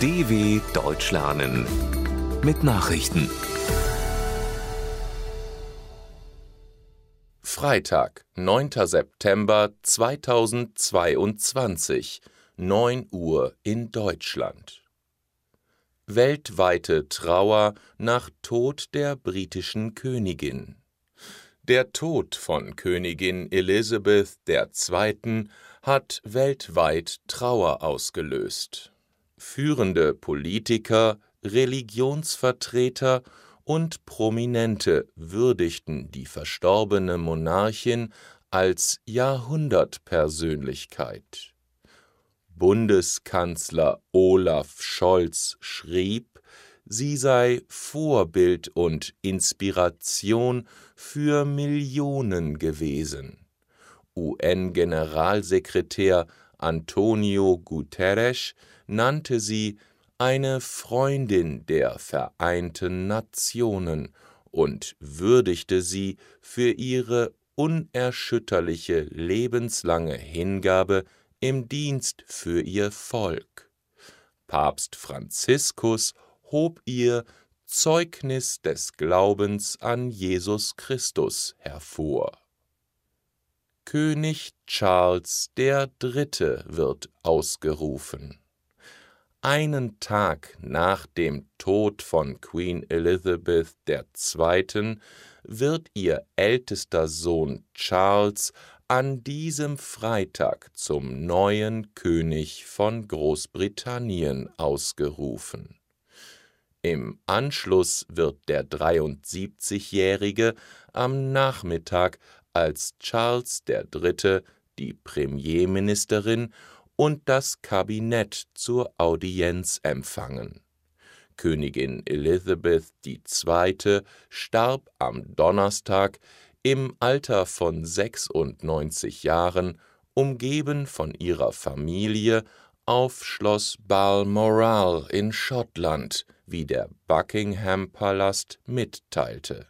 DW Deutsch lernen mit Nachrichten. Freitag, 9. September 2022, 9 Uhr in Deutschland. Weltweite Trauer nach Tod der britischen Königin. Der Tod von Königin Elizabeth II. hat weltweit Trauer ausgelöst. Führende Politiker, Religionsvertreter und Prominente würdigten die verstorbene Monarchin als Jahrhundertpersönlichkeit. Bundeskanzler Olaf Scholz schrieb, sie sei Vorbild und Inspiration für Millionen gewesen. UN-Generalsekretär Antonio Guterres nannte sie eine Freundin der Vereinten Nationen und würdigte sie für ihre unerschütterliche lebenslange Hingabe im Dienst für ihr Volk. Papst Franziskus hob ihr Zeugnis des Glaubens an Jesus Christus hervor. König Charles Dritte wird ausgerufen. Einen Tag nach dem Tod von Queen Elizabeth II. wird ihr ältester Sohn Charles an diesem Freitag zum neuen König von Großbritannien ausgerufen. Im Anschluss wird der 73-Jährige am Nachmittag als Charles III. die Premierministerin und das Kabinett zur Audienz empfangen. Königin Elizabeth II. starb am Donnerstag im Alter von 96 Jahren, umgeben von ihrer Familie, auf Schloss Balmoral in Schottland, wie der Buckingham Palast mitteilte.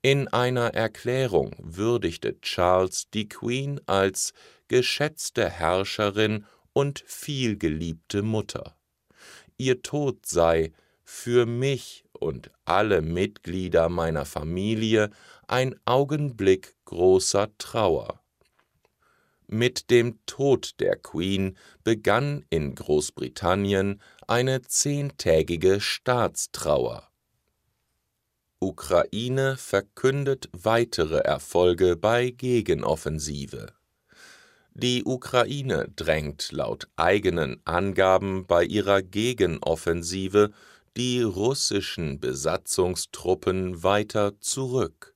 In einer Erklärung würdigte Charles die Queen als geschätzte Herrscherin und vielgeliebte Mutter. Ihr Tod sei für mich und alle Mitglieder meiner Familie ein Augenblick großer Trauer. Mit dem Tod der Queen begann in Großbritannien eine zehntägige Staatstrauer. Ukraine verkündet weitere Erfolge bei Gegenoffensive. Die Ukraine drängt laut eigenen Angaben bei ihrer Gegenoffensive die russischen Besatzungstruppen weiter zurück.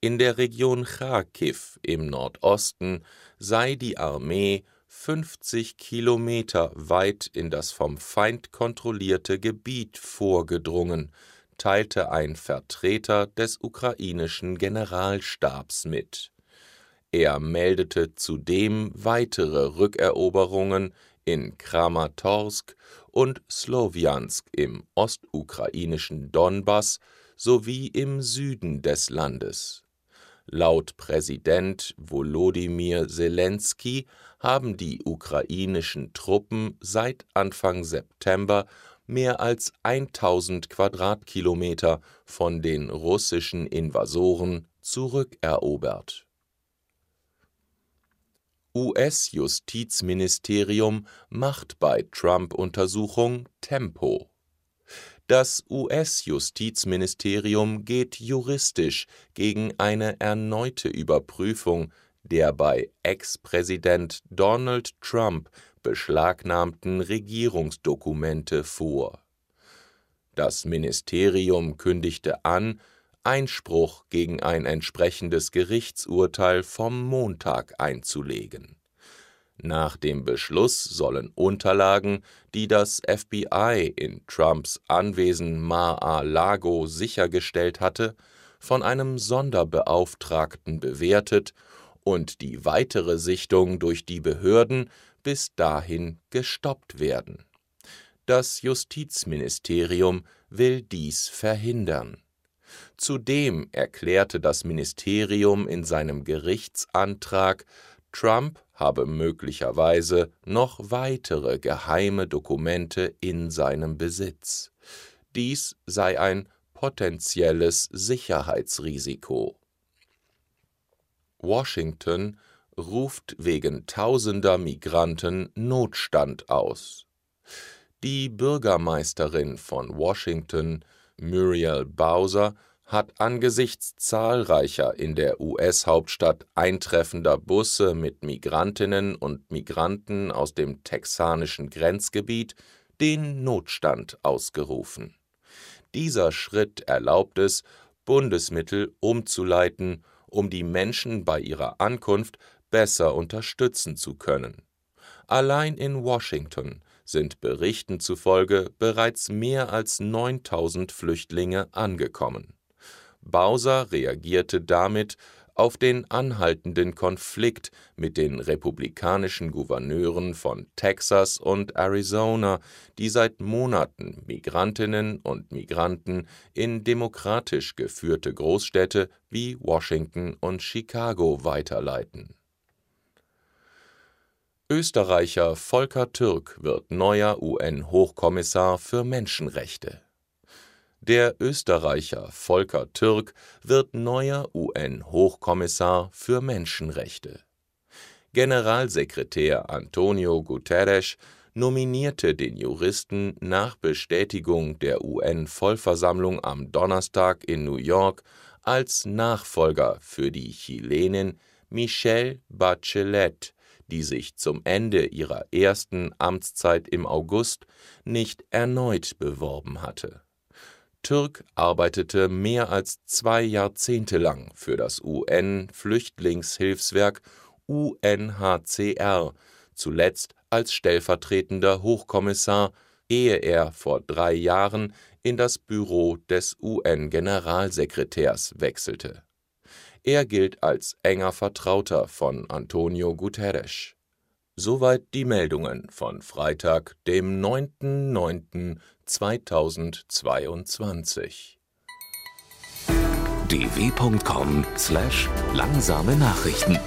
In der Region Charkiw im Nordosten sei die Armee 50 Kilometer weit in das vom Feind kontrollierte Gebiet vorgedrungen, teilte ein Vertreter des ukrainischen Generalstabs mit. Er meldete zudem weitere Rückeroberungen in Kramatorsk und Slowjansk im ostukrainischen Donbass sowie im Süden des Landes. Laut Präsident Volodymyr Zelensky haben die ukrainischen Truppen seit Anfang September mehr als 1000 Quadratkilometer von den russischen Invasoren zurückerobert. US-Justizministerium macht bei Trump-Untersuchung Tempo das US-Justizministerium geht juristisch gegen eine erneute Überprüfung der bei Ex-Präsident Donald Trump beschlagnahmten Regierungsdokumente vor. Das Ministerium kündigte an, Einspruch gegen ein entsprechendes Gerichtsurteil vom Montag einzulegen nach dem Beschluss sollen Unterlagen, die das FBI in Trumps Anwesen Mar-a-Lago sichergestellt hatte, von einem Sonderbeauftragten bewertet und die weitere Sichtung durch die Behörden bis dahin gestoppt werden. Das Justizministerium will dies verhindern. Zudem erklärte das Ministerium in seinem Gerichtsantrag Trump habe möglicherweise noch weitere geheime Dokumente in seinem Besitz. Dies sei ein potenzielles Sicherheitsrisiko. Washington ruft wegen tausender Migranten Notstand aus. Die Bürgermeisterin von Washington, Muriel Bowser, hat angesichts zahlreicher in der US-Hauptstadt eintreffender Busse mit Migrantinnen und Migranten aus dem texanischen Grenzgebiet den Notstand ausgerufen. Dieser Schritt erlaubt es, Bundesmittel umzuleiten, um die Menschen bei ihrer Ankunft besser unterstützen zu können. Allein in Washington sind Berichten zufolge bereits mehr als 9000 Flüchtlinge angekommen. Bowser reagierte damit auf den anhaltenden Konflikt mit den republikanischen Gouverneuren von Texas und Arizona, die seit Monaten Migrantinnen und Migranten in demokratisch geführte Großstädte wie Washington und Chicago weiterleiten. Österreicher Volker Türk wird neuer UN-Hochkommissar für Menschenrechte der Österreicher Volker Türk wird neuer UN-Hochkommissar für Menschenrechte. Generalsekretär Antonio Guterres nominierte den Juristen nach Bestätigung der UN-Vollversammlung am Donnerstag in New York als Nachfolger für die Chilenin Michelle Bachelet, die sich zum Ende ihrer ersten Amtszeit im August nicht erneut beworben hatte Türk arbeitete mehr als zwei Jahrzehnte lang für das UN-Flüchtlingshilfswerk UNHCR, zuletzt als stellvertretender Hochkommissar, ehe er vor drei Jahren in das Büro des UN-Generalsekretärs wechselte. Er gilt als enger Vertrauter von Antonio Guterres. Soweit die Meldungen von Freitag, dem 9.9. 2022. dw.com/langsame Nachrichten